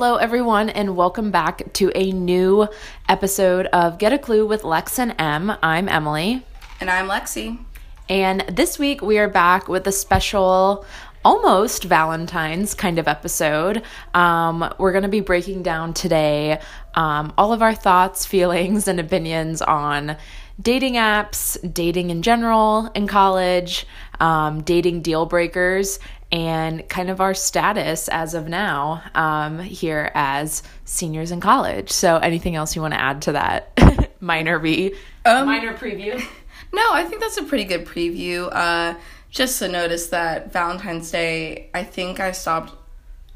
Hello, everyone, and welcome back to a new episode of Get a Clue with Lex and M. I'm Emily. And I'm Lexi. And this week we are back with a special, almost Valentine's kind of episode. Um, we're going to be breaking down today um, all of our thoughts, feelings, and opinions on dating apps, dating in general in college, um, dating deal breakers, and kind of our status as of now um, here as seniors in college. So, anything else you want to add to that minor re Um, minor preview? No, I think that's a pretty good preview. Uh, just to notice that Valentine's Day, I think I stopped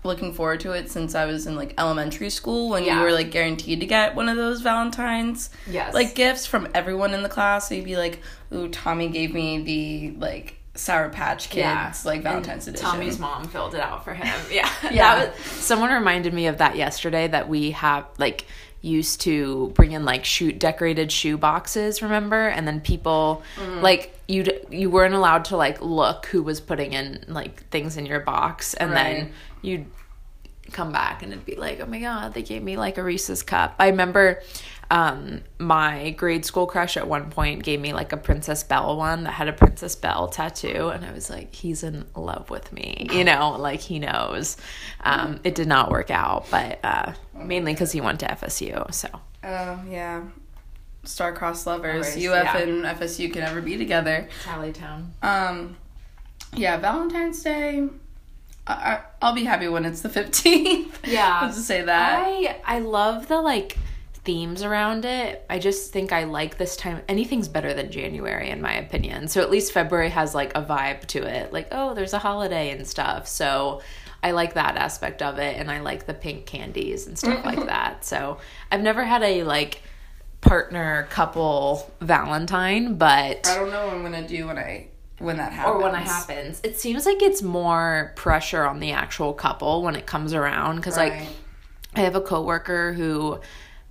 looking forward to it since I was in like elementary school when Yeah. you were like guaranteed to get one of those Valentines Yes. like gifts from everyone in the class. So you'd be like, "Ooh, Tommy gave me the like Sour Patch Kids like Valentine's And edition." Tommy's mom filled it out for him. Yeah. Yeah. That was, someone reminded me of that yesterday that we have like used to bring in like shoot decorated shoe boxes, remember? And then people Mm-hmm. like you you weren't allowed to like look who was putting in like things in your box and then you'd come back and it'd be like, oh my god, they gave me like a Reese's cup. I remember um, my grade school crush at one point gave me like a Princess Belle one that had a Princess Belle tattoo, and I was like, he's in love with me, you know, like he knows. Um, it did not work out, but uh, mainly because he went to FSU. So Oh yeah, star-crossed lovers. Lovers, UF yeah. and FSU can never be together. Town. Um, yeah, Valentine's Day. I, I, I'll be happy when it's the fifteenth. Yeah. Let's say that. I I love the like themes around it. I just think I like this time. Anything's better than January in my opinion. So at least February has like a vibe to it. Like, oh, there's a holiday and stuff. So I like that aspect of it and I like the pink candies and stuff like that. So I've never had a like partner couple Valentine, but I don't know what I'm gonna do when I when that happens. or when it happens. It seems like it's more pressure on the actual couple when it comes around because like I have a coworker who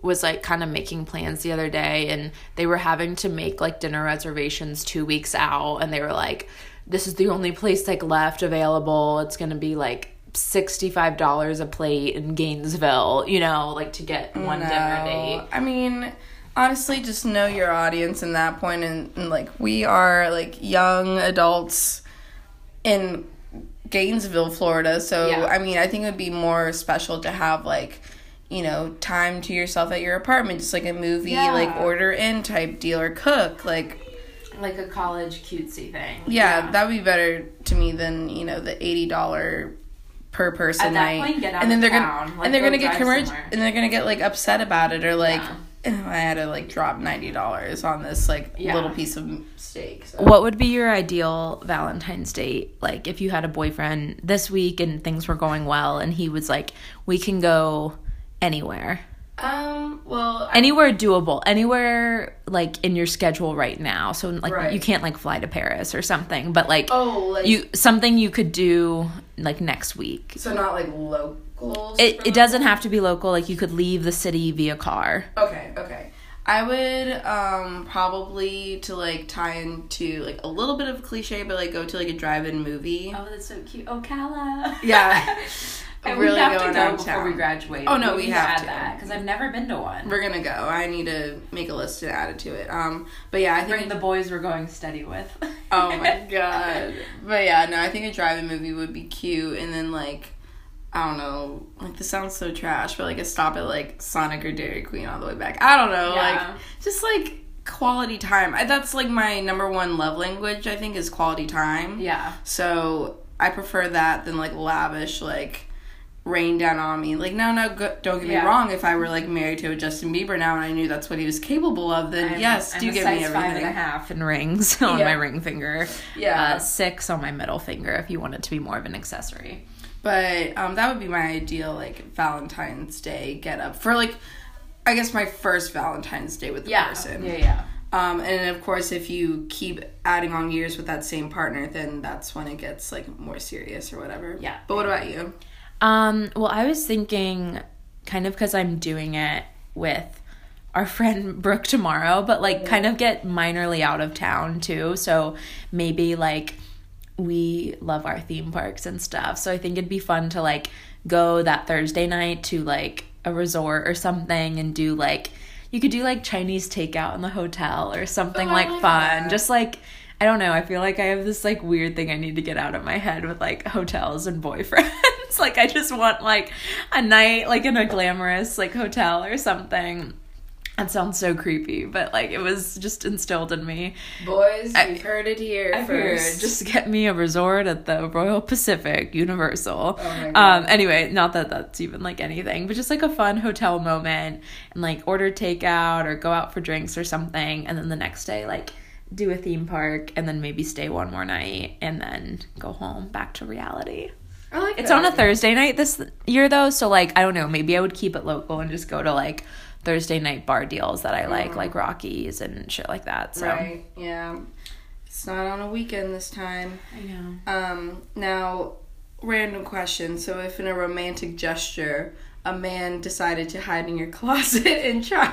was like kind of making plans the other day and they were having to make like dinner reservations 2 weeks out and they were like this is the only place like left available. It's going to be like $65 a plate in Gainesville, you know, like to get one dinner date. I mean, honestly, just know your audience in that point, and, and like we are like young adults in Gainesville, Florida. So Yeah. I mean, I think it would be more special to have like. You know, time to yourself at your apartment, just like a movie, Yeah. like order in type deal or cook. Like, Like a college cutesy thing. yeah, that would be better to me than you know the eighty dollar per person At that night. point, get out and then of they're town. gonna Like, and they're go gonna get drive and they're gonna get like upset about it or like Yeah. "Oh, I had to like drop ninety dollars on this like Yeah. little piece of steak. So. What would be your ideal Valentine's date? Like if you had a boyfriend this week and things were going well and he was like, we can go anywhere. Um. Well. I, Anywhere doable. Anywhere like in your schedule right now. So like Right. you can't like fly to Paris or something, but like oh, like you something you could do like next week. So not like locals. It it doesn't have to be local. Like you could leave the city via car. Okay, okay. I would um probably to like tie into like a little bit of cliche, but like go to like a drive-in movie. Oh, that's so cute. Ocala. Yeah. And really we have to go before we graduate. Oh, no, we need have add to. that because I've never been to one. We're gonna go. I need to make a list and add it to it. Um, but yeah, I think. Bring the boys we're going steady with. oh my god. But yeah, no, I think a drive-in movie would be cute, and then like, I don't know, like this sounds so trash, but like a stop at like Sonic or Dairy Queen all the way back. I don't know, Yeah. like just like quality time. I, that's like my number one love language. I think is quality time. Yeah. So I prefer that than like lavish like rain down on me. Like no, no, go, don't get me wrong. If I were like married to a Justin Bieber now and I knew that's what he was capable of, then I'm- yes, I'm do give size me everything. and a half in rings on Yeah. my ring finger. Yeah. Uh, six on my middle finger if you want it to be more of an accessory. But um, that would be my ideal like Valentine's Day get up for like, I guess my first Valentine's Day with the person. Yeah, yeah. Um, and of course, if you keep adding on years with that same partner, then that's when it gets like more serious or whatever. Yeah. But what about you? Um, well, I was thinking kind of because I'm doing it with our friend Brooke tomorrow, but like kind of get minorly out of town too. So maybe like we love our theme parks and stuff. So I think it'd be fun to like go that Thursday night to like a resort or something and do like you could do like Chinese takeout in the hotel or something Oh, like like fun. that. Just like I don't know, I feel like I have this like weird thing I need to get out of my head with like hotels and boyfriends. like I just want like a night like in a glamorous like hotel or something. That sounds so creepy, but like it was just instilled in me. Boys, I- you've heard it here I first. just get me a resort at the Royal Pacific Universal. Oh my um anyway, not that that's even like anything, but just like a fun hotel moment and like order takeout or go out for drinks or something and then the next day like do a theme park and then maybe stay one more night and then go home back to reality. I like It's that. on a Thursday night this year though, so like I don't know, maybe I would keep it local and just go to like Thursday night bar deals that I like, Mm. like Rockies and shit like that. So Right, yeah. It's not on a weekend this time. I know. Um, now, random question. So, if in a romantic gesture, a man decided to hide in your closet and try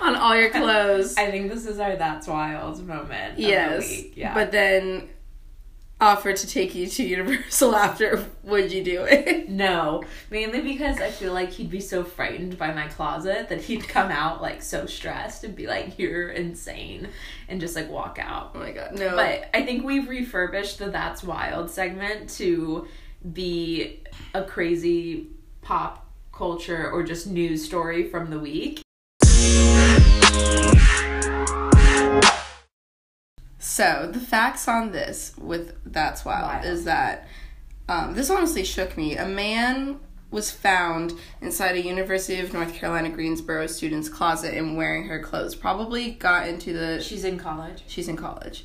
on all your clothes, I think this is our that's wild moment. of the yes, week, Yeah. but then offered to take you to Universal after, would you do it? no, mainly because I feel like he'd be so frightened by my closet that he'd come out like so stressed and be like, "You're insane," and just like walk out. Oh my god, no. But I think we've refurbished the That's Wild segment to be a crazy pop culture or just news story from the week. So the facts on this with That's Wild, Wild. is that um, this honestly shook me. A man was found inside a University of North Carolina Greensboro student's closet and wearing her clothes. Probably got into the She's in college. she's in college,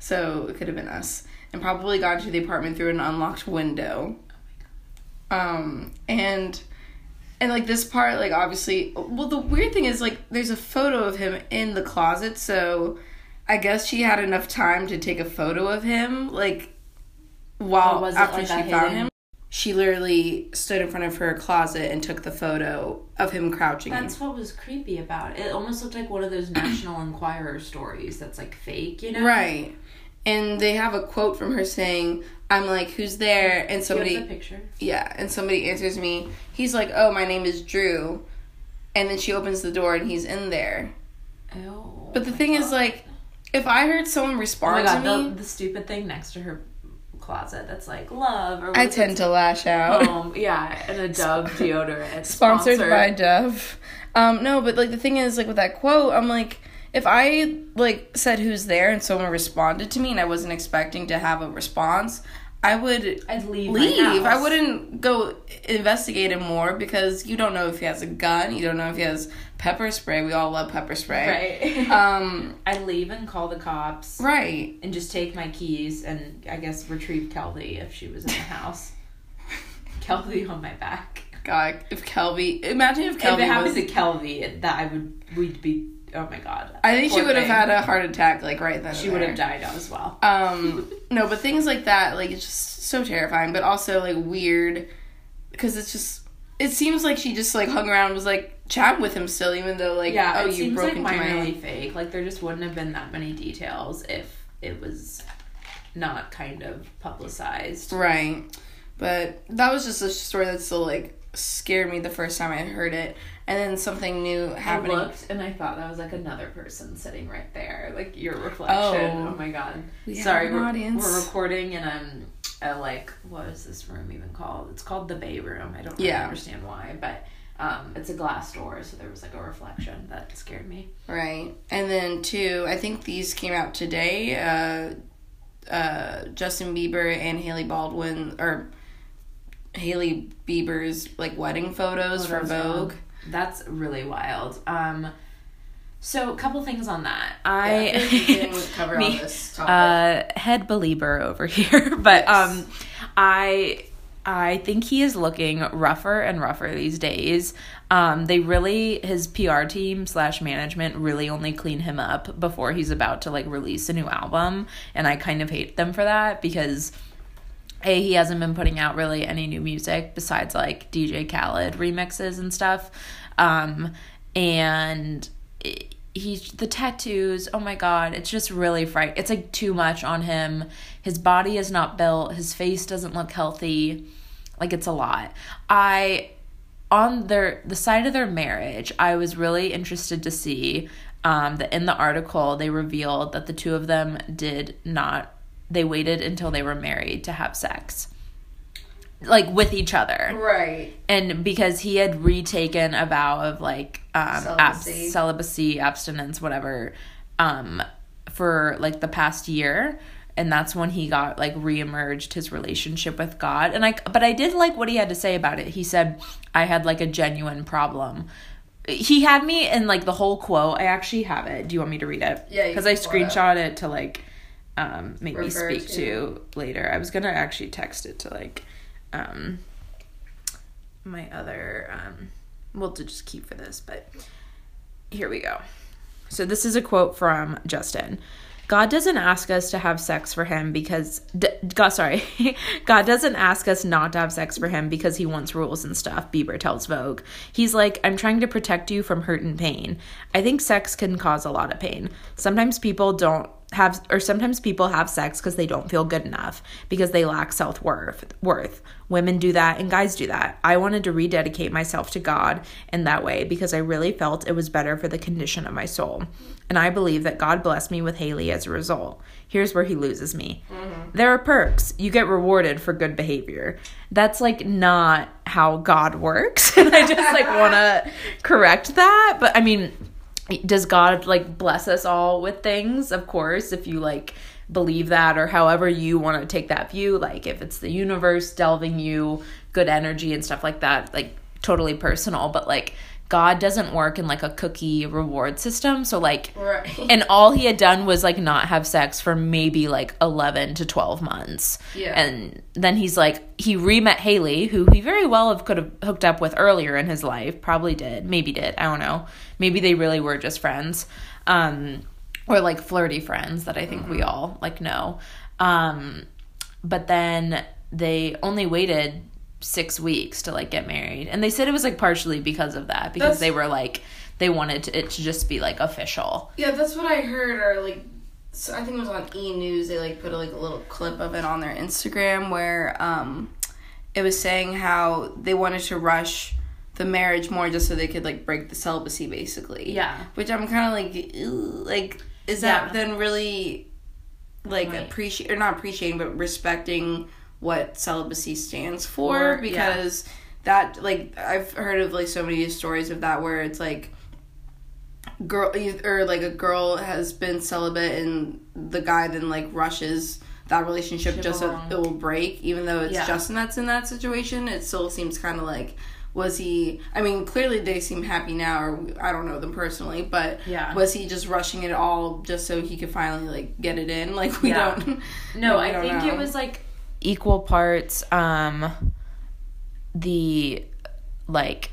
so it could have been us, and probably got into the apartment through an unlocked window. Oh Um and. And like this part, like obviously, well, the weird thing is like there's a photo of him in the closet, so I guess she had enough time to take a photo of him, like while Oh, was after like she found him. She literally stood in front of her closet and took the photo of him crouching. That's what was creepy about it. It almost looked like one of those National Enquirer stories that's like fake, you know? right, and they have a quote from her saying, "I'm like, who's there?" And somebody, the picture? yeah, and somebody answers me. He's like, "Oh, my name is Drew," and then she opens the door and he's in there. Oh. But the thing is, like, if I heard someone oh my respond god, to me, the, the stupid thing next to her closet that's like love or I tend to lash out. Um, yeah, and a Dove deodorant. sponsored by Dove. Um, no, but like the thing is, like with that quote, I'm like, if I like said who's there and someone responded to me and I wasn't expecting to have a response, I would I'd leave. leave. I wouldn't go investigate him more because you don't know if he has a gun, you don't know if he has pepper spray. We all love pepper spray. Right. Um, I'd leave and call the cops right. and just take my keys and I guess retrieve Kelby if she was in the house. Kelby on my back. God, if Kelby, imagine if if it happened was. to Kelby, that I would we'd be. Oh my god. I think she would have had a heart attack like right then. She would have died as well. Um, no, but things like that, like it's just so terrifying, but also like weird because it's just. It seems like she just like hung around, and was like chatting with him still, even though like Yeah, oh it you seems broke like into my minorly fake. Like there just wouldn't have been that many details if it was not kind of publicized. right, but that was just a story that still like scared me the first time I heard it, and then something new I happening. looked and I thought that was like another person sitting right there, like your reflection. Oh. Oh, my god! We Sorry, we're, audience. we're recording in um, a like what is this room even called? It's called the Bay Room. I don't really Yeah. understand why, but um, it's a glass door, so there was like a reflection that scared me. Right. And then two, I think these came out today. Uh uh Justin Bieber and Hailey Baldwin or Hailey Bieber's like wedding photos, for Photos, um, Vogue. That's really wild. Um, so a couple things on that. Yeah, I, like cover all Me- this topic. uh, head Belieber over here, but Yes. um, I I think he is looking rougher and rougher these days. Um, they really his PR team slash management really only clean him up before he's about to like release a new album, and I kind of hate them for that because a he hasn't been putting out really any new music besides like DJ Khaled remixes and stuff. Um, and it- he the tattoos, oh my god, it's just really fright. It's like too much on him. His body is not built. His face doesn't look healthy. Like it's a lot. I on their the side of their marriage, I was really interested to see um, that in the article they revealed that the two of them did not. They waited until they were married to have sex, like with each other, Right. and because he had retaken a vow of like um, Celibacy. celibacy, abstinence, whatever, um, for like the past year. And that's when he got like reemerged his relationship with God. And I, but I did like what he had to say about it. He said, I had like a genuine problem. He had me in like the whole quote. I actually have it. Do you want me to read it? Yeah, Because I pull it screenshot it to like um, make me speak to. to later. I was gonna actually text it to like um, my other um well to just keep for this but here we go. So this is a quote from justin. God doesn't ask us to have sex for him because d- god sorry. God doesn't ask us not to have sex for him because he wants rules and stuff bieber tells vogue. He's like i'm trying to protect you from hurt and pain. I think sex can cause a lot of pain. Sometimes people don't have or sometimes people have sex because they don't feel good enough because they lack self-worth worth. Women do that and guys do that. I wanted to rededicate myself to god in that way because i really felt it was better for the condition of my soul. And i believe that god blessed me with hailey as a result. Here's where he loses me. Mm-hmm. There are perks. You get rewarded for good behavior. That's like not how god works. And i just like want to correct that. But i mean does God like bless us all with things? Of course, if you like believe that or however you want to take that view, like if it's the universe delving you good energy and stuff like that, like totally personal, but like God doesn't work in like a cookie reward system. So like Right. and all he had done was like not have sex for maybe like 11 to 12 months. Yeah. and then he's like he re-met hailey who he very well have could have hooked up with earlier in his life. Probably did. Maybe did. I don't know. Maybe they really were just friends. Um or like flirty friends that i think we all like know. Um but then they only waited six weeks to like get married and they said it was like partially because of that because That's- they were like they wanted to, it to just be like official Yeah, that's what I heard. Or like, so I think it was on E News. They like put a, like a little clip of it on their Instagram where um, it was saying how they wanted to rush the marriage more just so they could like break the celibacy, basically. Yeah. Which I'm kind of like, like, is that Yeah. then really like Right. appreciate or not appreciating but respecting what celibacy stands for? Yeah. because that like I've heard of like so many stories of that where it's like girl or like a girl has been celibate and the guy then like rushes that relationship Ship just so it will break even though it's Yeah. Justin that's in that situation it still seems kind of like was he I mean clearly they seem happy now or I don't know them personally but Yeah. was he just rushing it all just so he could finally like get it in like we Yeah. don't No, I don't think know. it was like equal parts um the like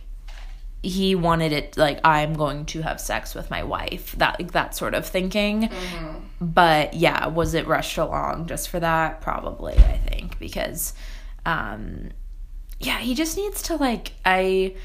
he wanted it like I'm going to have sex with my wife. That like that sort of thinking. Mm-hmm. But yeah, was it rushed along just for that? Probably, I think because um yeah, he just needs to like I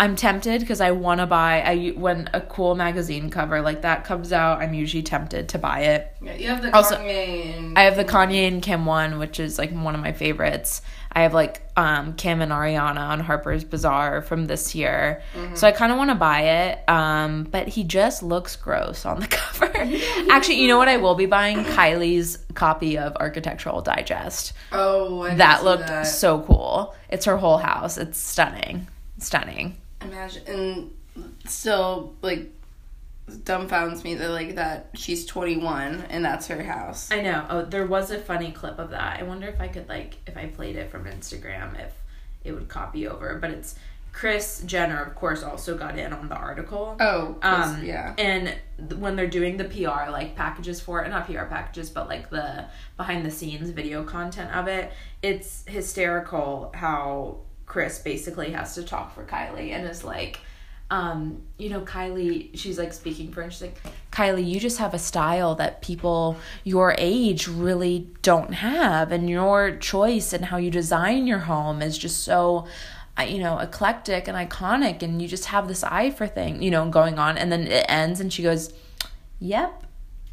I'm tempted because I want to buy I when a cool magazine cover like that comes out, I'm usually tempted to buy it. yeah, you have the Also, Kanye and I have the Kanye and Kim one, which is like one of my favorites. I have like um, Kim and Ariana on Harper's Bazaar from this year, so I kind of want to buy it. Um, but he just looks gross on the cover. Actually, you know what? I will be buying Kylie's copy of Architectural Digest. oh I That looked that. so cool. It's her whole house. It's stunning, stunning. Imagine and still like dumbfounds me that like that she's 21 and that's her house I know. Oh, there was a funny clip of that. I wonder if I could like if I played it from Instagram if it would copy over. But it's Kris Jenner, of course, also got in on the article. Oh, Um, yeah And th- when they're doing the PR like packages for it, not PR packages, but like the behind the scenes video content of it, it's hysterical how Kris basically has to talk for Kylie and is like, um, you know, Kylie, she's like speaking French. she's like, Kylie, you just have a style that people your age really don't have, and your choice and how you design your home is just so uh, you know, eclectic and iconic, and you just have this eye for thing, you know, going on. And then it ends, and she goes, "Yep,"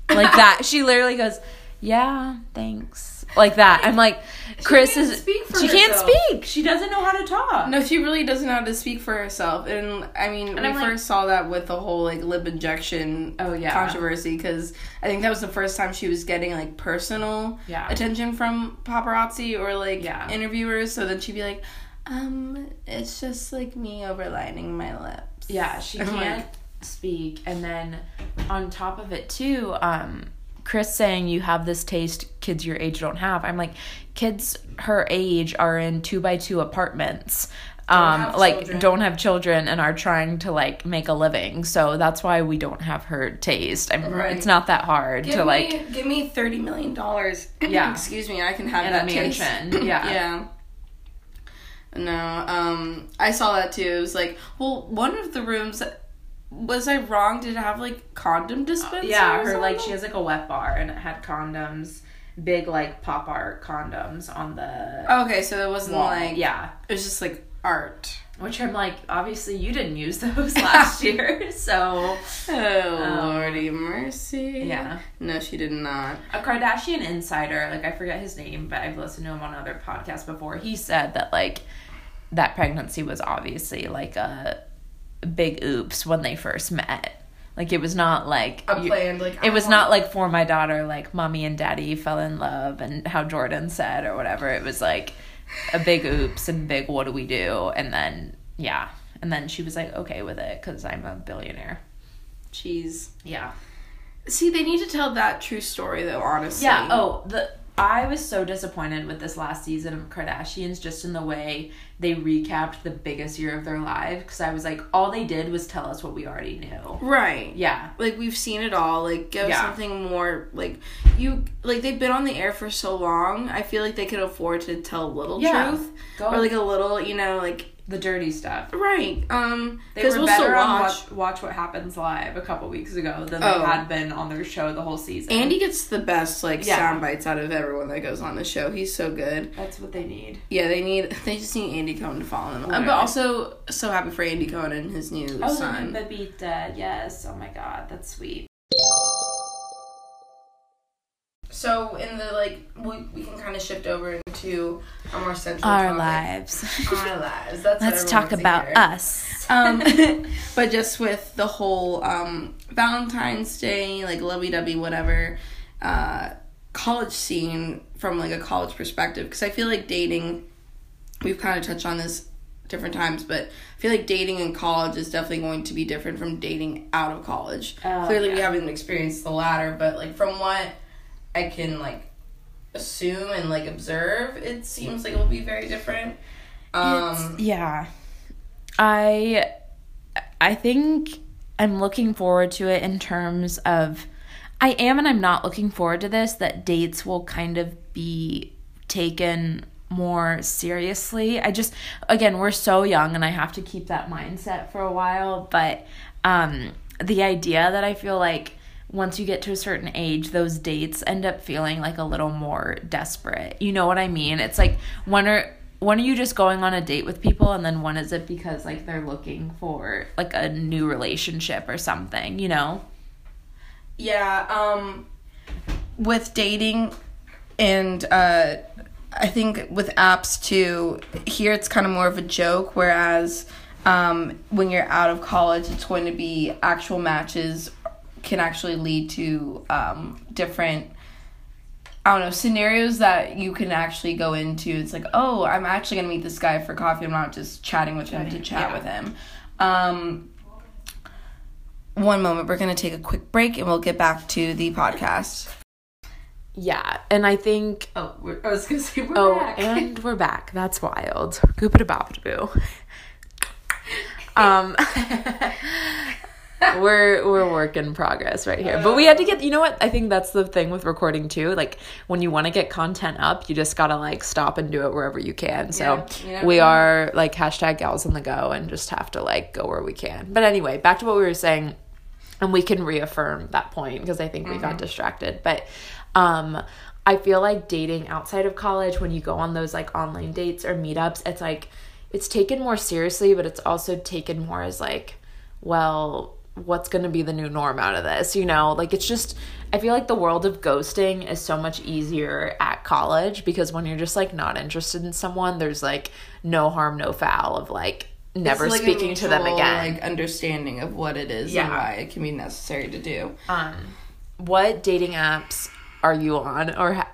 like that. she literally goes, yeah, thanks. Like that. I'm like, Kris can't is. speak for she can't speak. She doesn't know how to talk. No, she really doesn't know how to speak for herself. And I mean, we I'm like- first saw that with the whole like lip injection Oh, yeah. controversy because I think that was the first time she was getting like personal Yeah. attention from paparazzi or like Yeah. interviewers. So then she'd be like, um, it's just like me overlining my lips. Yeah, she I'm can't like- speak. And then on top of it, too, um, Kris saying you have this taste kids your age don't have. I'm like, kids her age are in two by two apartments. Um, have like children. don't have children and are trying to like make a living. So that's why we don't have her taste. I'm, Right. It's not that hard Give to me, like give me thirty million dollars. Yeah. excuse me, I can have that a taste. mansion. Yeah. yeah. No, um, I saw that too. It was like, well, one of the rooms, was I wrong? Did it have like condom dispensers? Yeah, her like she has like a wet bar and it had condoms, big like pop art condoms on the Okay, so it wasn't wall. like yeah. it was just like art. Which I'm like, obviously you didn't use those last year, so Oh Um, lordy mercy. yeah. No, she did not. A Kardashian insider, like I forget his name, but I've listened to him on other podcasts before. He said that like that pregnancy was obviously like a big oops when they first met. Like it was not like A planned like it was oh. not like for my daughter, like mommy and daddy fell in love and how Jordan said or whatever. It was like a big oops and big what do we do? And then, yeah. And then she was like, okay with it because I'm a billionaire. Jeez. Yeah. See, they need to tell that true story though. Honestly. Yeah. Oh, the I was so disappointed with this last season of Kardashians just in the way they recapped the biggest year of their lives because I was like, all they did was tell us what we already knew. Right. Yeah. like we've seen it all like give Yeah. something more like you like they've been on the air for so long i feel like they could afford to tell a little Yeah. truth Go or like a little you know like the dirty stuff. right um They were we'll better on watch watch, watch What Happens Live a couple weeks ago than Oh. they had been on their show the whole season. andy gets the best like Yeah. sound bites out of everyone that goes on the show he's so good That's what they need. yeah they need they just need andy cohen to follow them Uh, Right. but also so happy for andy cohen and his new Oh, son the Bebita. Yes. Oh my god, that's sweet. So in the like we, we can kind of shift over into a more central Our topic. lives. our lives that's Let's everyone talk about hear. us. um, but just with the whole um, Valentine's Day, like lovey dovey, whatever, uh, college scene from like a college perspective, because I feel like dating, we've kind of touched on this different times, but I feel like dating in college is definitely going to be different from dating out of college. Oh, Clearly, we haven't experienced the latter, but like from what I can like assume and like observe, it seems like it will be very different. Um, yeah i i think i'm looking forward to it in terms of i am and i'm not looking forward to this that dates will kind of be taken more seriously i just again we're so young and i have to keep that mindset for a while but um the idea that i feel like once you get to a certain age those dates end up feeling like a little more desperate. You know what i mean? It's like when are when are you just going on a date with people and then when is it because like they're looking for like a new relationship or something you know? Yeah, um with dating and uh I think with apps too, here it's kind of more of a joke whereas um when you're out of college it's going to be actual matches can actually lead to um different I don't know, scenarios that you can actually go into. It's like, oh, I'm actually gonna meet this guy for coffee. I'm not just chatting with him to chat yeah. with him. Um one moment, we're gonna take a quick break and we'll get back to the podcast. yeah and i think Oh, we're, I was gonna say we're oh back. and we're back that's wild goopity boo um we're we're work in progress right here. But we had to get you know what? I think that's the thing with recording too. Like when you want to get content up you just gotta like stop and do it wherever you can. So Yeah, we know. are like hashtag gals on the go and just have to like go where we can. But anyway back to what we were saying and we can reaffirm that point because I think we got distracted. But um I feel like dating outside of college when you go on those like online dates or meetups, it's like it's taken more seriously, but it's also taken more as like, well, what's going to be the new norm out of this you know like it's just i feel like the world of ghosting is so much easier at college because when you're just like not interested in someone there's like no harm no foul of like never like speaking to them again Like understanding of what it is Yeah. and why it can be necessary to do. um what dating apps are you on or ha-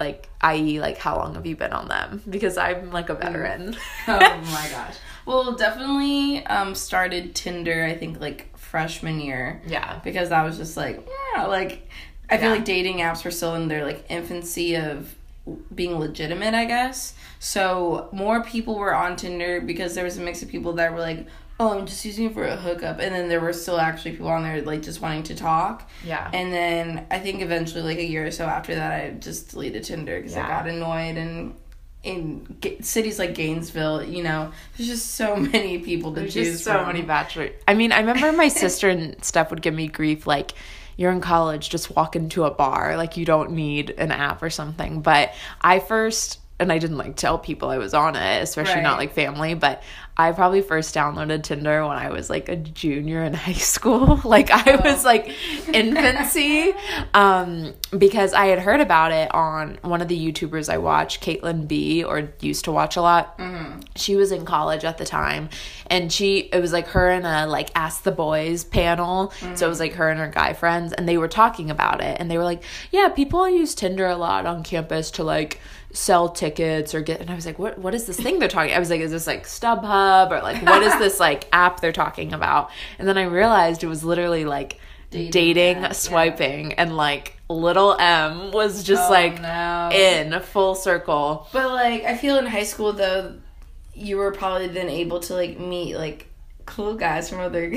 like i.e like how long have you been on them because i'm like a veteran oh my gosh. Well, definitely um started Tinder I think like freshman year. yeah Because that was just like, yeah, like I feel Yeah. like dating apps were still in their like infancy of being legitimate, I guess. So more people were on Tinder because there was a mix of people that were like, "Oh, I'm just using it for a hookup," and then there were still actually people on there like just wanting to talk. yeah And then I think eventually, like a year or so after that, I just deleted Tinder because I got annoyed. And in cities like Gainesville, you know, there's just so many people to There's choose just so from. many bachelor. I mean, I remember my sister and stuff would give me grief like you're in college, just walk into a bar, like you don't need an app or something. But I first and I didn't like tell people I was on it, especially not like family, but I probably first downloaded Tinder when I was like a junior in high school. like I was like infancy. Um, because I had heard about it on one of the YouTubers I watch, Caitlin B, or used to watch a lot. She was in college at the time and she it was like her and a like ask the boys panel. So it was like her and her guy friends and they were talking about it and they were like yeah people use tinder a lot on campus to like sell tickets or get and i was like what what is this thing they're talking i was like is this like stubhub or like what is this like app they're talking about and then i realized it was literally like Dating dating, app, yeah. swiping and like little m was just Oh, like no. in full circle But like I feel in high school though, you were probably then able to like meet like cool guys from other.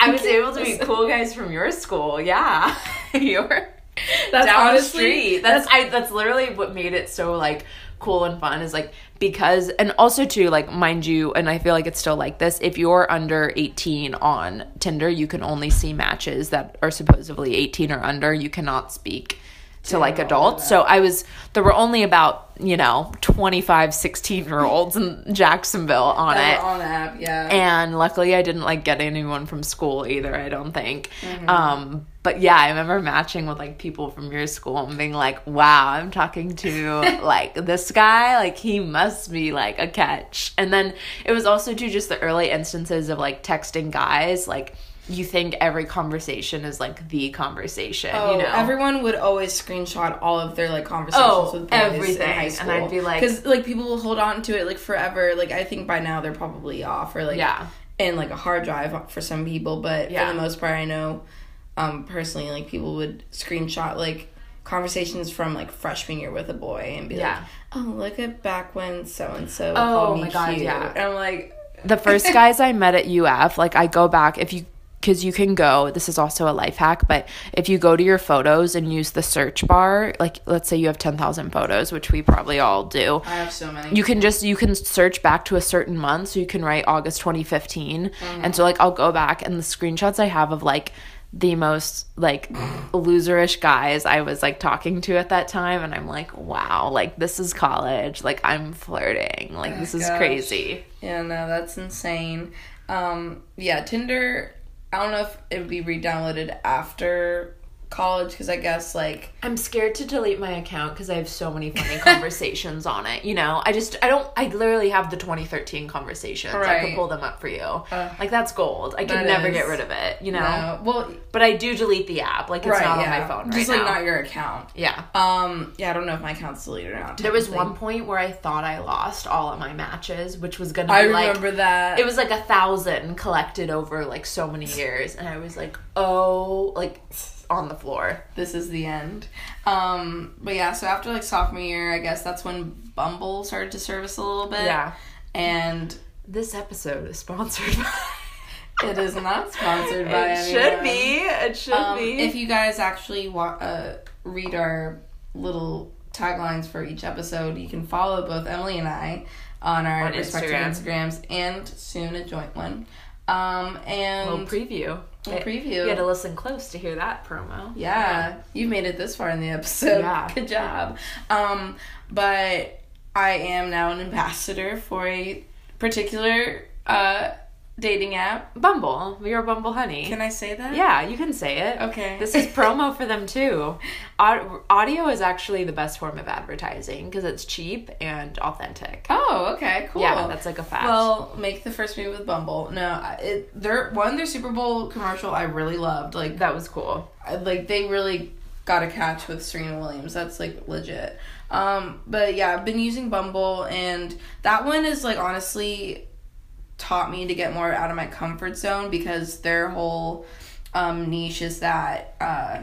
I was able to meet cool guys from your school. Yeah, you're That's down honestly- the street. That's I. That's literally what made it so like cool and fun. Is like because and also too like mind you, and I feel like it's still like this. If you're under 18 on Tinder, you can only see matches that are supposedly 18 or under. You cannot speak to like adults. So I was there were only about you know 25 16 year olds in Jacksonville on That it on the app, yeah. and luckily i didn't like get anyone from school either i don't think Mm-hmm. um but yeah i remember matching with like people from your school and being like wow i'm talking to like this guy like he must be like a catch and then it was also too just the early instances of like texting guys like you think every conversation is like the conversation Oh, you know everyone would always screenshot all of their like conversations Oh, with boys everything. in high And school. I'd be like- because like people will hold on to it like forever. Like I think by now they're probably off or like Yeah. in like a hard drive for some people, but Yeah. for the most part, I know um personally like people would screenshot like conversations from like freshman year with a boy and be Yeah. like, oh look at back when so and so Oh called me my God, cute. yeah. and I'm like. the first guys I met at UF, like I go back if you because you can go this is also a life hack but if you go to your photos and use the search bar like let's say you have 10,000 photos which we probably all do I have so many. you can just you can search back to a certain month so you can write August 2015 Mm-hmm. and so like I'll go back and the screenshots I have of like the most like loserish guys I was like talking to at that time and I'm like wow like this is college like I'm flirting like this is gosh. crazy Yeah, no, that's insane. Um, yeah, Tinder. I don't know if it would be re-downloaded after college because I guess like I'm scared to delete my account because I have so many funny conversations on it. You know, I just I don't. I literally have the 2013 conversations. I Right. could pull them up for you. like that's gold. I could that never is- get rid of it. You know, no, well, but I do delete the app. Like it's right, not yeah, on my phone right just now. like not your account. yeah. Um, yeah, I don't know if my account's deleted or not. There was one point where I thought I lost all of my matches, which was gonna be I like remember that. it was like a thousand collected over like so many years, and I was like, oh, like on the floor. this is the end. Um, but yeah, so after like sophomore year, I guess that's when Bumble started to service a little bit. Yeah. and This episode is sponsored by. it is not sponsored by. it should be. It should Um, be. if you guys actually wa- uh, read our little taglines for each episode, you can follow both Emily and I on our On respective Instagram. Instagrams and soon a joint one. Um, and little preview. Little preview. You had to listen close to hear that promo. yeah, you've made it this far in the episode. Yeah. Good job. Um, but I am now an ambassador for a particular uh, dating app. Bumble. You're a Bumble honey. Can I say that? Yeah, you can say it. Okay. This is promo for them too. Audio is actually the best form of advertising because it's cheap and authentic. Oh, okay, cool. Yeah, that's like a fact. Well, make the first move with Bumble. No, it their one their Super Bowl commercial I really loved. Like that was cool. I- like they really got a catch with Serena Williams. That's like legit. Um, but yeah, I've been using Bumble and that one is like honestly taught me to get more out of my comfort zone because their whole um, niche is that uh,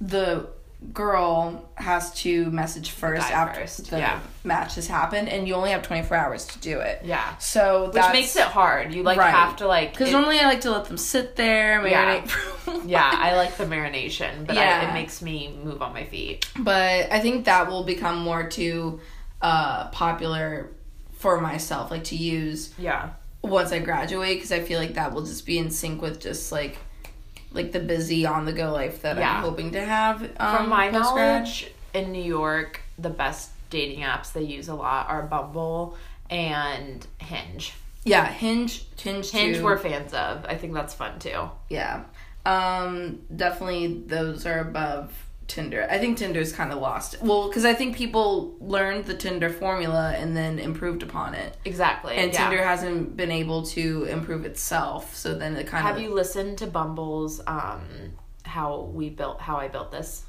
the girl has to message first after first, the yeah. match has happened and you only have 24 hours to do it. Yeah. So Which makes it hard. You like Right. have to like because normally I like to let them sit there, Yeah. marinate. for- yeah, I like the marination, but I, Yeah. it makes me move on my feet. but I think that will become more too uh, popular for myself, like to use Yeah. Once I graduate, because I feel like that will just be in sync with just like like the busy on the go life that Yeah. I'm hoping to have. Um, From my post-grad. knowledge, in New York, the best dating apps they use a lot are Bumble and Hinge. yeah, Hinge, Hinge, Hinge too. we're fans of. I think that's fun too. yeah, um, definitely those are above Tinder. I think Tinder's kind of lost. Well, because I think people learned the Tinder formula and then improved upon it. Exactly. and yeah. Tinder hasn't been able to improve itself. So then it kind of. Have you listened to Bumble's um how we built how I built this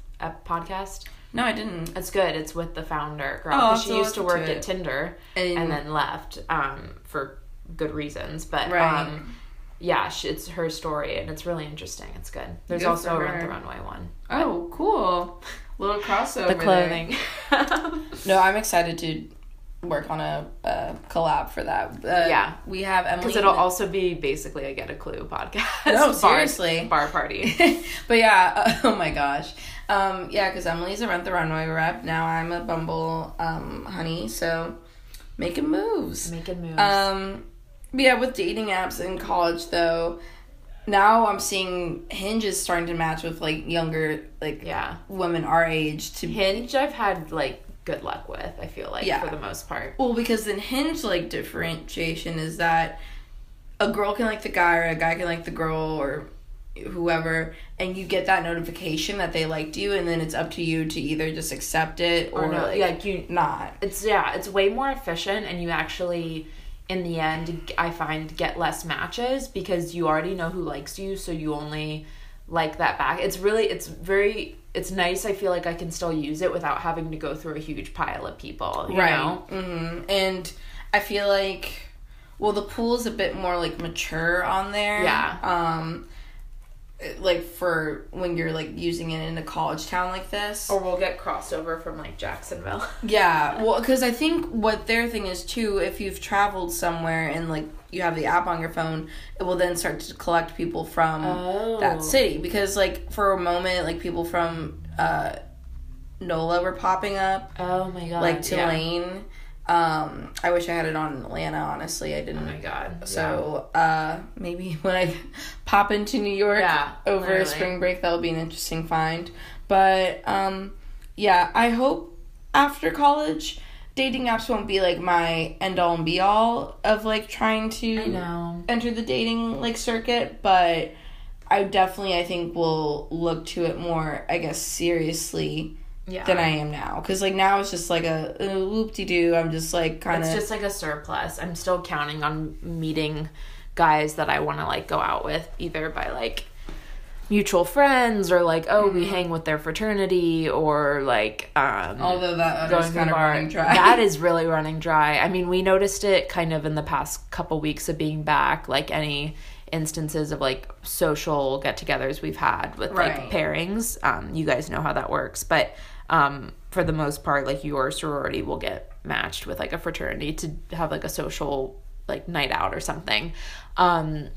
podcast? no, I didn't. It's good. It's with the founder girl. Oh, I'll 'cause have she used to work to at. Tinder And, and then left um for good reasons. But Right. um yeah, she, it's her story and it's really interesting. It's good. There's Good also for a Rent the. Runway one. oh, cool, little crossover. The clothing. No, I'm excited to work on a, a collab for that. Uh, Yeah. we have Emily. Because it'll also be basically a Get a Clue podcast. No, seriously. Bar, party. but yeah, oh my gosh. Um, yeah, because Emily's a Rent the Runway rep. Now I'm a Bumble um, honey, so making moves. Making moves. Um, but yeah, with dating apps in college though, now I'm seeing Hinge is starting to match with like younger like yeah. women our age to Hinge, I've had like good luck with, I feel like, Yeah. for the most part. well because then Hinge like differentiation is that a girl can like the guy or a guy can like the girl or whoever and you get that notification that they liked you and then it's up to you to either just accept it or, Or no, like, like you not it's yeah it's way more efficient and you actually in the end i find get less matches because you already know who likes you so you only like that back it's really it's very it's nice i feel like i can still use it without having to go through a huge pile of people you know hmm And I feel like, well, the pool's a bit more like mature on there. Yeah. Um, like for when you're like using it in a college town like this. or we'll get crossover from like jacksonville Yeah. Well, because I think what their thing is too, if you've traveled somewhere and like you have the app on your phone, it will then start to collect people from Oh. that city. Because like for a moment, like people from uh, NOLA were popping up. oh my god like yeah. Um, I wish I had it on Atlanta. Honestly, I didn't. Oh my god So uh, maybe when I pop into New York Yeah, over literally. spring break, that'll be an interesting find. But um, yeah, I hope after college, dating apps won't be like my end all and be all of like trying to enter the dating like circuit. But I definitely, I think, will look to it more. I guess seriously yeah than I am now. Because like now it's just like a, a whoop de doo. I'm just like kind of. It's just like a surplus. I'm still counting on meeting guys that I want to like go out with either by like mutual friends or like oh we hang with their fraternity or like um although that going kind of bar. running dry. That is really running dry. I mean, we noticed it kind of in the past couple weeks of being back, like any instances of like social get-togethers we've had with Right. like pairings. Um, you guys know how that works, but um, for the most part, like your sorority will get matched with like a fraternity to have like a social like night out or something. Um,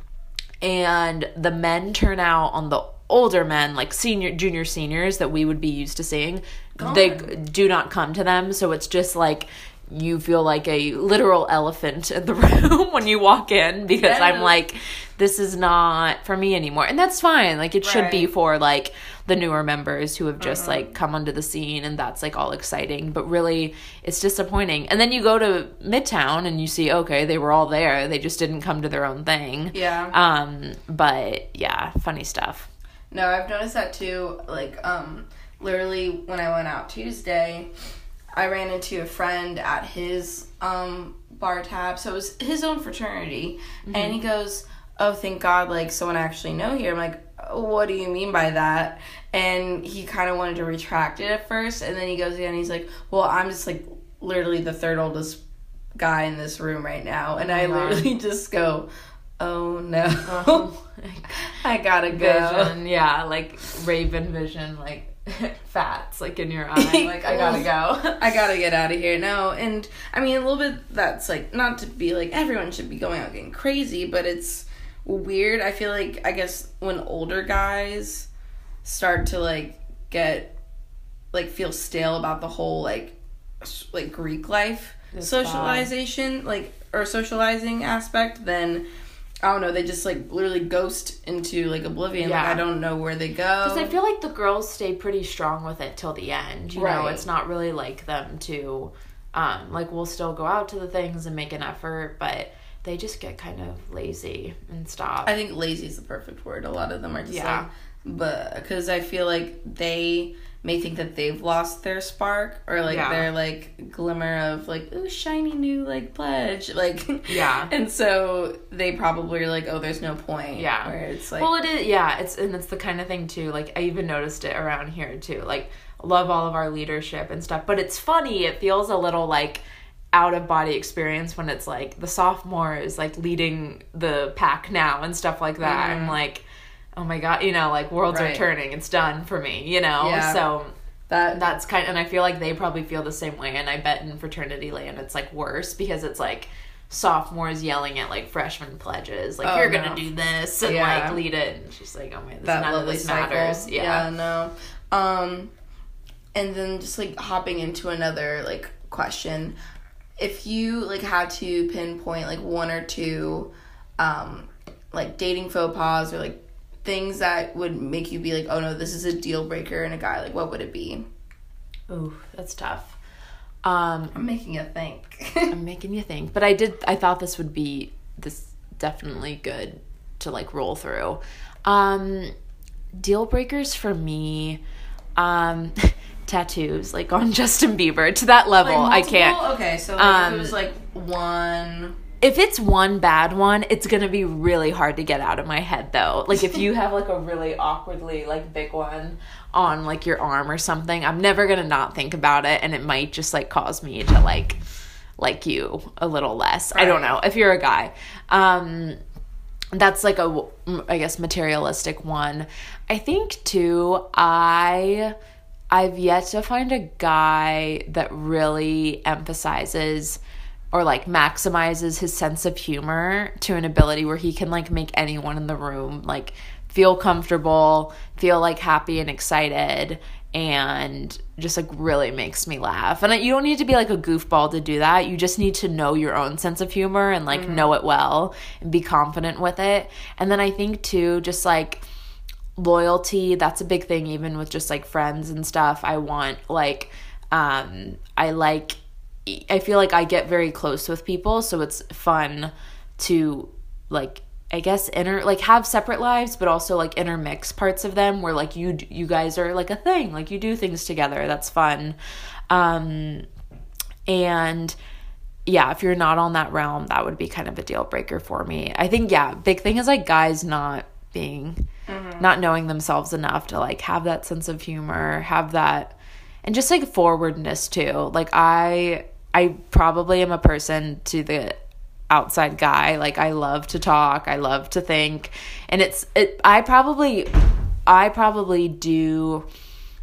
and the men turn out on the older men like senior junior seniors that we would be used to seeing they do not come to them so it's just like you feel like a literal elephant in the room when you walk in because i'm like this is not for me anymore. And that's fine. Like it should be for like the newer members who have just like come onto the scene and that's like all exciting. But really it's disappointing. And then you go to Midtown and you see, okay, they were all there. They just didn't come to their own thing. Yeah. Um, but yeah, funny stuff. No, I've noticed that too. Like, um, literally when I went out Tuesday, I ran into a friend at his um bar tab. So it was his own fraternity, and he goes, "Oh, thank God!" Like someone I actually know here. I'm like, "What do you mean by that?" And he kind of wanted to retract it at first, and then he goes, and he's like, "Well, I'm just like literally the third oldest guy in this room right now," and oh I Oh God. literally just go. Oh no. Oh. I gotta go. Vision, yeah, like Raven vision, like fats, like in your eye. Like I gotta go. I gotta get out of here. No, and I mean a little bit that's like not to be like everyone should be going out getting crazy, but it's weird. I feel like I guess when older guys start to like get like feel stale about the whole like like Greek life It's socialization, like or socializing aspect, then I don't know, they just like literally ghost into like oblivion. Like Yeah. I don't know where they go. Because I feel like the girls stay pretty strong with it till the end. You know, it's not really like them to, um, like we'll still go out to the things and make an effort, but they just get kind of lazy and stop. I think lazy is the perfect word. A lot of them are just Yeah. like, but because I feel like they may think that they've lost their spark or like Yeah. their like glimmer of like ooh shiny new like pledge like Yeah. and so they probably are like oh there's no point Yeah. where it's like well, it is. Yeah, it's and it's the kind of thing too. Like I even noticed it around here too. Like love all of our leadership and stuff, but it's funny. It feels a little like out of body experience when it's like the sophomore is like leading the pack now and stuff like that. I'm like, oh my god, you know, like worlds are turning. It's done for me, you know. Yeah. So that that's kind and I feel like they probably feel the same way and I bet in fraternity land it's like worse because it's like sophomores yelling at like freshman pledges like Oh, you're gonna do this and Yeah. like lead it and she's like oh man this, that none of this cycle. matters yeah. no. Um, and then just like hopping into another like question, if you like had to pinpoint like one or two, um, like dating faux pas or like things that would make you be like, oh no, this is a deal breaker in a guy. Like, what would it be? ooh that's tough um I'm making you think. I'm making you think but I did I thought this would be this definitely good to like roll through um deal breakers for me um tattoos like on Justin Bieber to that level I can't Okay, so like, Um, it was like one. if it's one bad one, it's gonna be really hard to get out of my head though. Like if you have like a really awkwardly like big one on like your arm or something, I'm never gonna not think about it and it might just like cause me to like like you a little less. I don't know. If you're a guy. Um that's like a I guess materialistic one. I think too I I've yet to find a guy that really emphasizes or like maximizes his sense of humor to an ability where he can like make anyone in the room like feel comfortable, feel like happy and excited and just like really makes me laugh. And you don't need to be like a goofball to do that. You just need to know your own sense of humor and like mm-hmm. know it well and be confident with it. And then I think too just like loyalty that's a big thing even with just like friends and stuff. I want like um i like i feel like i get very close with people so it's fun to like i guess inter like have separate lives but also like intermix parts of them where like you you guys are like a thing like you do things together that's fun. Um and yeah, if you're not on that realm, that would be kind of a deal breaker for me. I think yeah, big thing is like guys not being not knowing themselves enough to like have that sense of humor, have that and just like forwardness too. Like I I probably am a person to the outside guy. Like I love to talk, I love to think. And it's it I probably I probably do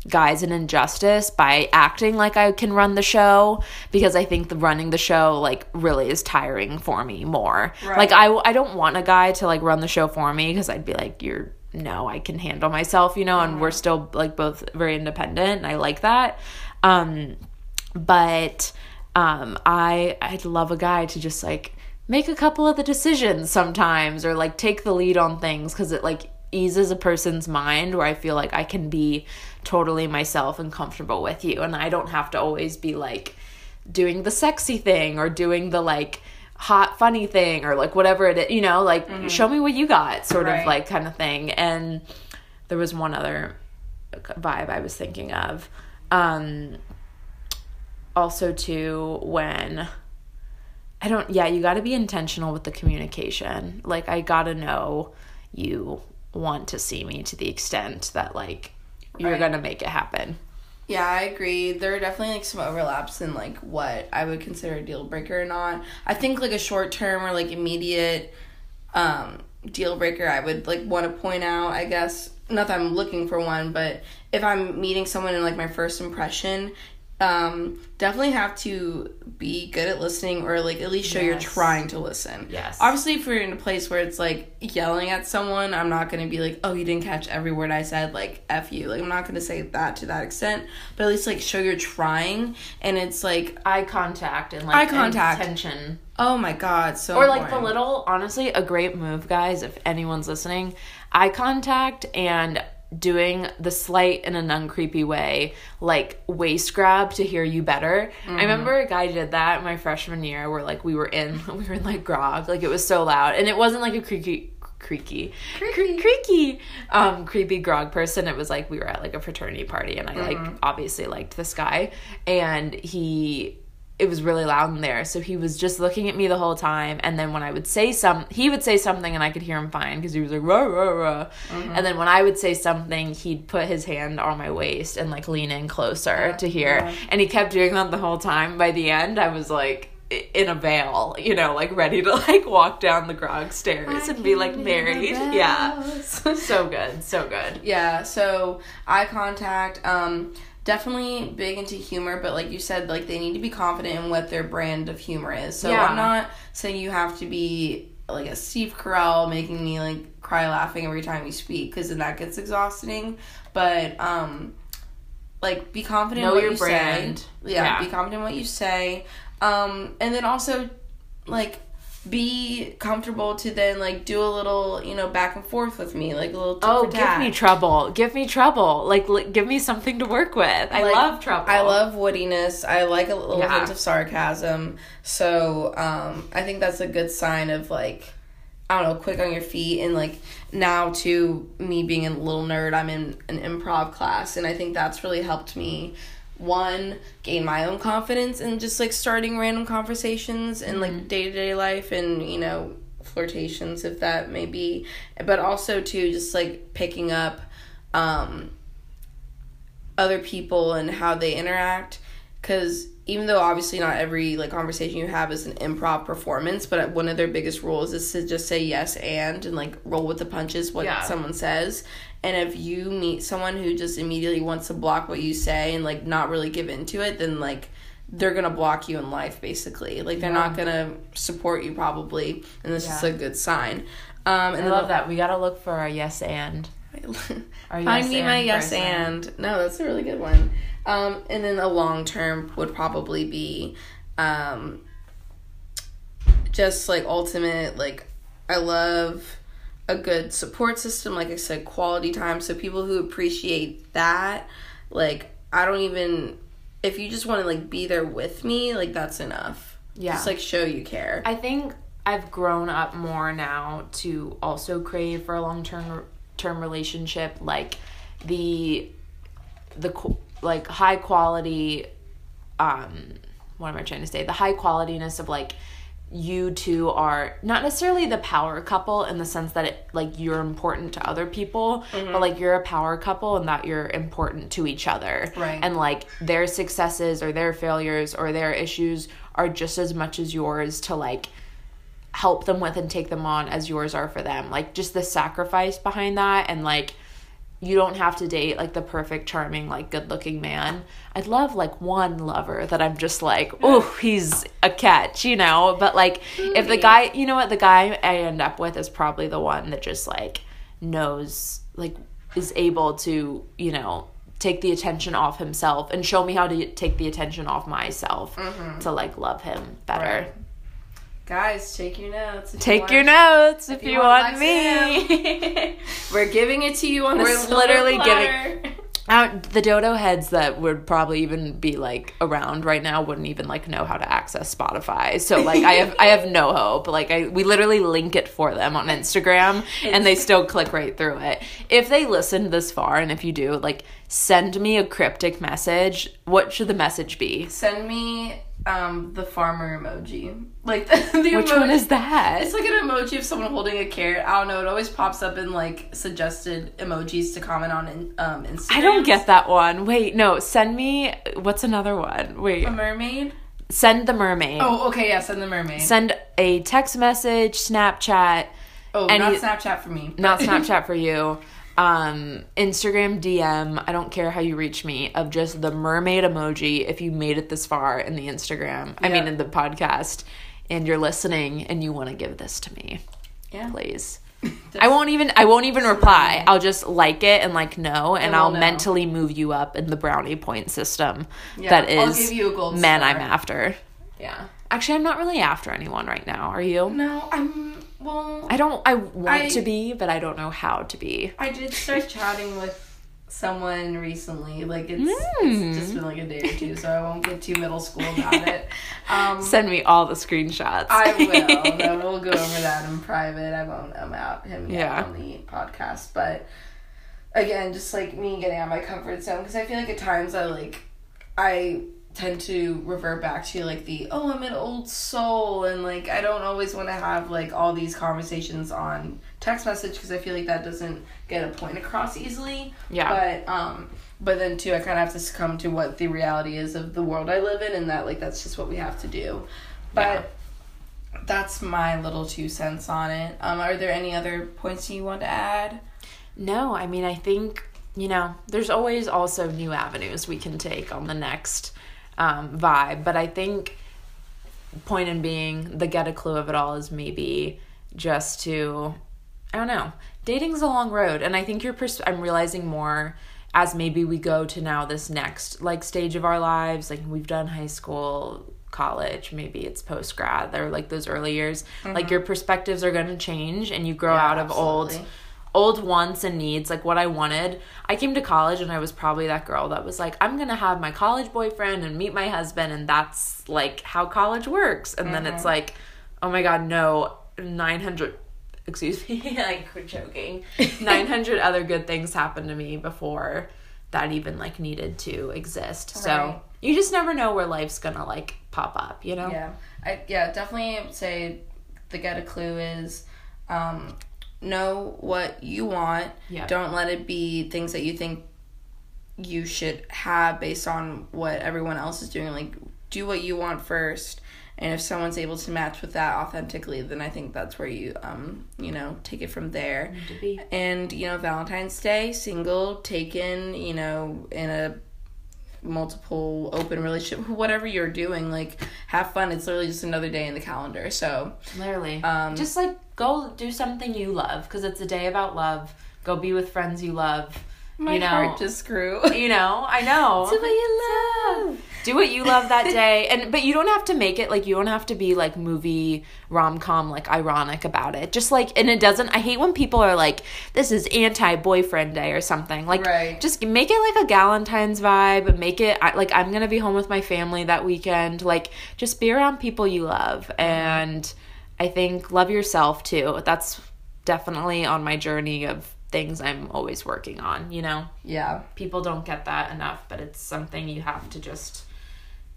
guys an injustice by acting like I can run the show because I think the running the show like really is tiring for me more. Right. Like I I don't want a guy to like run the show for me because I'd be like you're no, I can handle myself, you know, and we're still like both very independent and I like that. Um but um I I'd love a guy to just like make a couple of the decisions sometimes or like take the lead on things because it like eases a person's mind where I feel like I can be totally myself and comfortable with you and I don't have to always be like doing the sexy thing or doing the like hot funny thing or like whatever it is, you know, like show me what you got sort of like kind of thing. And there was one other vibe I was thinking of. Um also too when I don't yeah, you got to be intentional with the communication. Like I got to know you want to see me to the extent that like you're Right. going to make it happen. Yeah, I agree. There are definitely like some overlaps in like what I would consider a deal breaker or not. I think like a short term or like immediate um deal breaker I would like want to point out, I guess. Not that I'm looking for one, but if I'm meeting someone in like my first impression, um definitely have to be good at listening or like at least show you're trying to listen. Yes. Obviously if we're in a place where it's like yelling at someone, I'm not gonna be like, Oh, you didn't catch every word I said, like F you. Like I'm not gonna say that to that extent. But at least like show you're trying and it's like Eye contact and like Eye contact. intention. oh my god, so Or like the little, honestly, a great move, guys, if anyone's listening, eye contact and doing the slight in an uncreepy way, like waist grab to hear you better. I remember a guy did that my freshman year where like we were in we were in like grog, like it was so loud. And it wasn't like a creaky creaky creaky, creaky um creepy grog person. It was like we were at like a fraternity party and i like obviously liked this guy. And he it was really loud in there. So he was just looking at me the whole time. And then when i would say some he would say something and i could hear him fine because he was like rah, rah, rah. and then when i would say something he'd put his hand on my waist and like lean in closer to hear. And he kept doing that the whole time. By the end i was like in a veil you know like ready to like walk down the grog stairs and be like married. yeah. So good. So good. Yeah, so eye contact, um, definitely big into humor, but like you said, like they need to be confident in what their brand of humor is. So Yeah. I'm not saying you have to be like a Steve Carell making me like cry laughing every time you speak because then that gets exhausting. But um, like be confident Know in what your you brand. say. Yeah, Yeah. be confident in what you say. Um, and then also like be comfortable to then like do a little you know back and forth with me like a little Oh, give me trouble. Give me trouble. Like, li- give me something to work with. I Like, love trouble. I love woodiness. I like a little Yeah. hint of sarcasm. So um, I think that's a good sign of like I don't know, quick on your feet and like now to me being a little nerd, I'm in an improv class and I think that's really helped me one gain my own confidence and just like starting random conversations in like day to day life and you know flirtations if that may be, but also too just like picking up um other people and how they interact. Because even though obviously not every like conversation you have is an improv performance but one of their biggest rules is to just say yes and and like roll with the punches what Yeah. someone says and if you meet someone who just immediately wants to block what you say and like not really give into it then like they're gonna block you in life basically like they're not gonna support you probably and this is a good sign um and I love that. We gotta look for our yes and. Our Find yes me my yes person. and. No, that's a really good one. Um, and then a long term would probably be um, just like ultimate, like, I love a good support system, like I said, quality time. So people who appreciate that, like, I don't even, if you just want to, like, be there with me, like, that's enough. Yeah. Just, like, show you care. I think I've grown up more now to also crave for a long term term relationship, like the the like high quality. Um, what am I trying to say? The high qualityness of like you two are not necessarily the power couple in the sense that it like you're important to other people but mm-hmm. like you're a power couple and that you're important to each other. Right. and like their successes or their failures or their issues are just as much as yours to like help them with and take them on as yours are for them. Like just the sacrifice behind that and like you don't have to date like the perfect charming like good looking man. I'd love like one lover that i'm just like oh he's a catch you know? But like if the guy you know what the guy i end up with is probably the one that just like knows like is able to you know take the attention off himself and show me how to take the attention off myself mm-hmm. to like love him better. Right. Guys, take your notes. if you Take want- your notes if, you you, want want, me. We're giving it to you on We're literally platter. out the dodo heads that would probably even be like around right now wouldn't even like know how to access Spotify. So like I have I have no hope. Like I we literally link it for them on Instagram and they still click right through it. If they listened this far and if you do, like send me a cryptic message. What should the message be? Send me um the farmer emoji. Like the, the Which emoji. one is that? It's like an emoji of someone holding a carrot. I don't know. It always pops up in like suggested emojis to comment on in, um Instagram. I don't get that one. Wait, no, send me what's another one? Wait. A mermaid. Send the mermaid. Oh, okay. Yeah, send the mermaid. Send a text message, Snapchat, oh, and not Snapchat for me. not Snapchat for you. Um, Instagram DM. I don't care how you reach me of just the mermaid emoji if you made it this far in the Instagram. I mean in the podcast and you're listening and you want to give this to me, yeah. please. I won't even I won't even reply. I'll just like it and like no and I'll know. mentally move you up in the brownie point system Yeah, that I'll give you a gold men star. I'm after. Yeah. Actually, I'm not really after anyone right now. Are you? No, I'm well. I don't I want I- to be, but I don't know how to be. I did start chatting with someone recently. Like it's, Mm. it's just been like a day or two, so I won't get too middle school about it. Um, Send me all the screenshots. I will. Then we'll go over that in private. I won't um out him yet Yeah. on the podcast, but again, just like me getting out of my comfort zone because I feel like at times I like I tend to revert back to like the oh I'm an old soul and like I don't always want to have like all these conversations on text message because I feel like that doesn't get a point across easily. Yeah. But um but then too I kind of have to succumb to what the reality is of the world I live in and that like that's just what we have to do. But that's my little two cents on it. Um are there any other points you want to add? No, I mean, I think, you know, there's always also new avenues we can take on the next um, vibe. But I think, point in being, the get a clue of it all is maybe just to, I don't know, dating's a long road. And I think you're, pers- I'm realizing more as maybe we go to now this next like stage of our lives. Like we've done high school, college, maybe it's post grad, or like those early years. Like your perspectives are going to change and you grow Yeah, out of absolutely. old wants and needs like what i wanted. I came to college and i was probably that girl that was like i'm gonna have my college boyfriend and meet my husband and that's like how college works. And then it's like oh my god no 900 excuse me like we're joking. 900 other good things happened to me before that even like needed to exist. So you just never know where life's gonna like pop up you know? Yeah. I yeah, definitely say the get a clue is um know what you want. Yeah. Don't let it be things that you think you should have based on what everyone else is doing. Like do what you want first. And if someone's able to match with that authentically, then I think that's where you um, you know, take it from there. And, you know, Valentine's Day, single, taken, you know, in a multiple open relationship, whatever you're doing, like have fun. It's literally just another day in the calendar. So Literally. Um, just like go do something you love because it's a day about love. Go be with friends you love. my you know, heart just grew. you know, I know. Do what you love. Do what you love that day, and but you don't have to make it like you don't have to be like movie rom com like ironic about it. Just like, and it doesn't. I hate when people are like, "This is anti boyfriend day" or something. Like, Right. just make it like a Galentine's vibe. Make it like I'm gonna be home with my family that weekend. Like, just be around people you love, mm-hmm. and I think love yourself too. That's definitely on my journey of things I'm always working on. You know Yeah. people don't get that enough, but it's something you have to just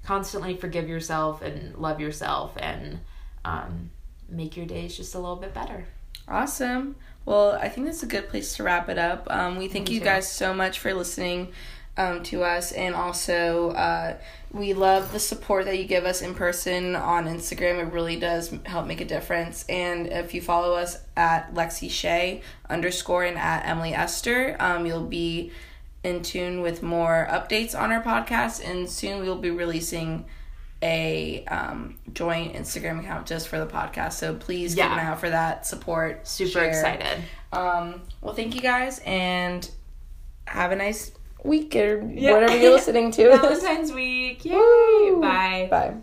constantly forgive yourself and love yourself and um, make your days just a little bit better. Awesome. Well, I think that's a good place to wrap it up. Um, we thank Me you too. guys so much for listening um, to us, and also uh, we love the support that you give us in person on Instagram. It really does help make a difference. And if you follow us at Lexi Shea underscore and at Emily Esther, um, you'll be in tune with more updates on our podcast, and soon we will be releasing a um, joint Instagram account just for the podcast. So please keep an eye out for that support. Super share. excited. Um, well, thank you guys, and have a nice week or Yeah. whatever you're listening to. Valentine's week. Yay. Woo. Bye. Bye.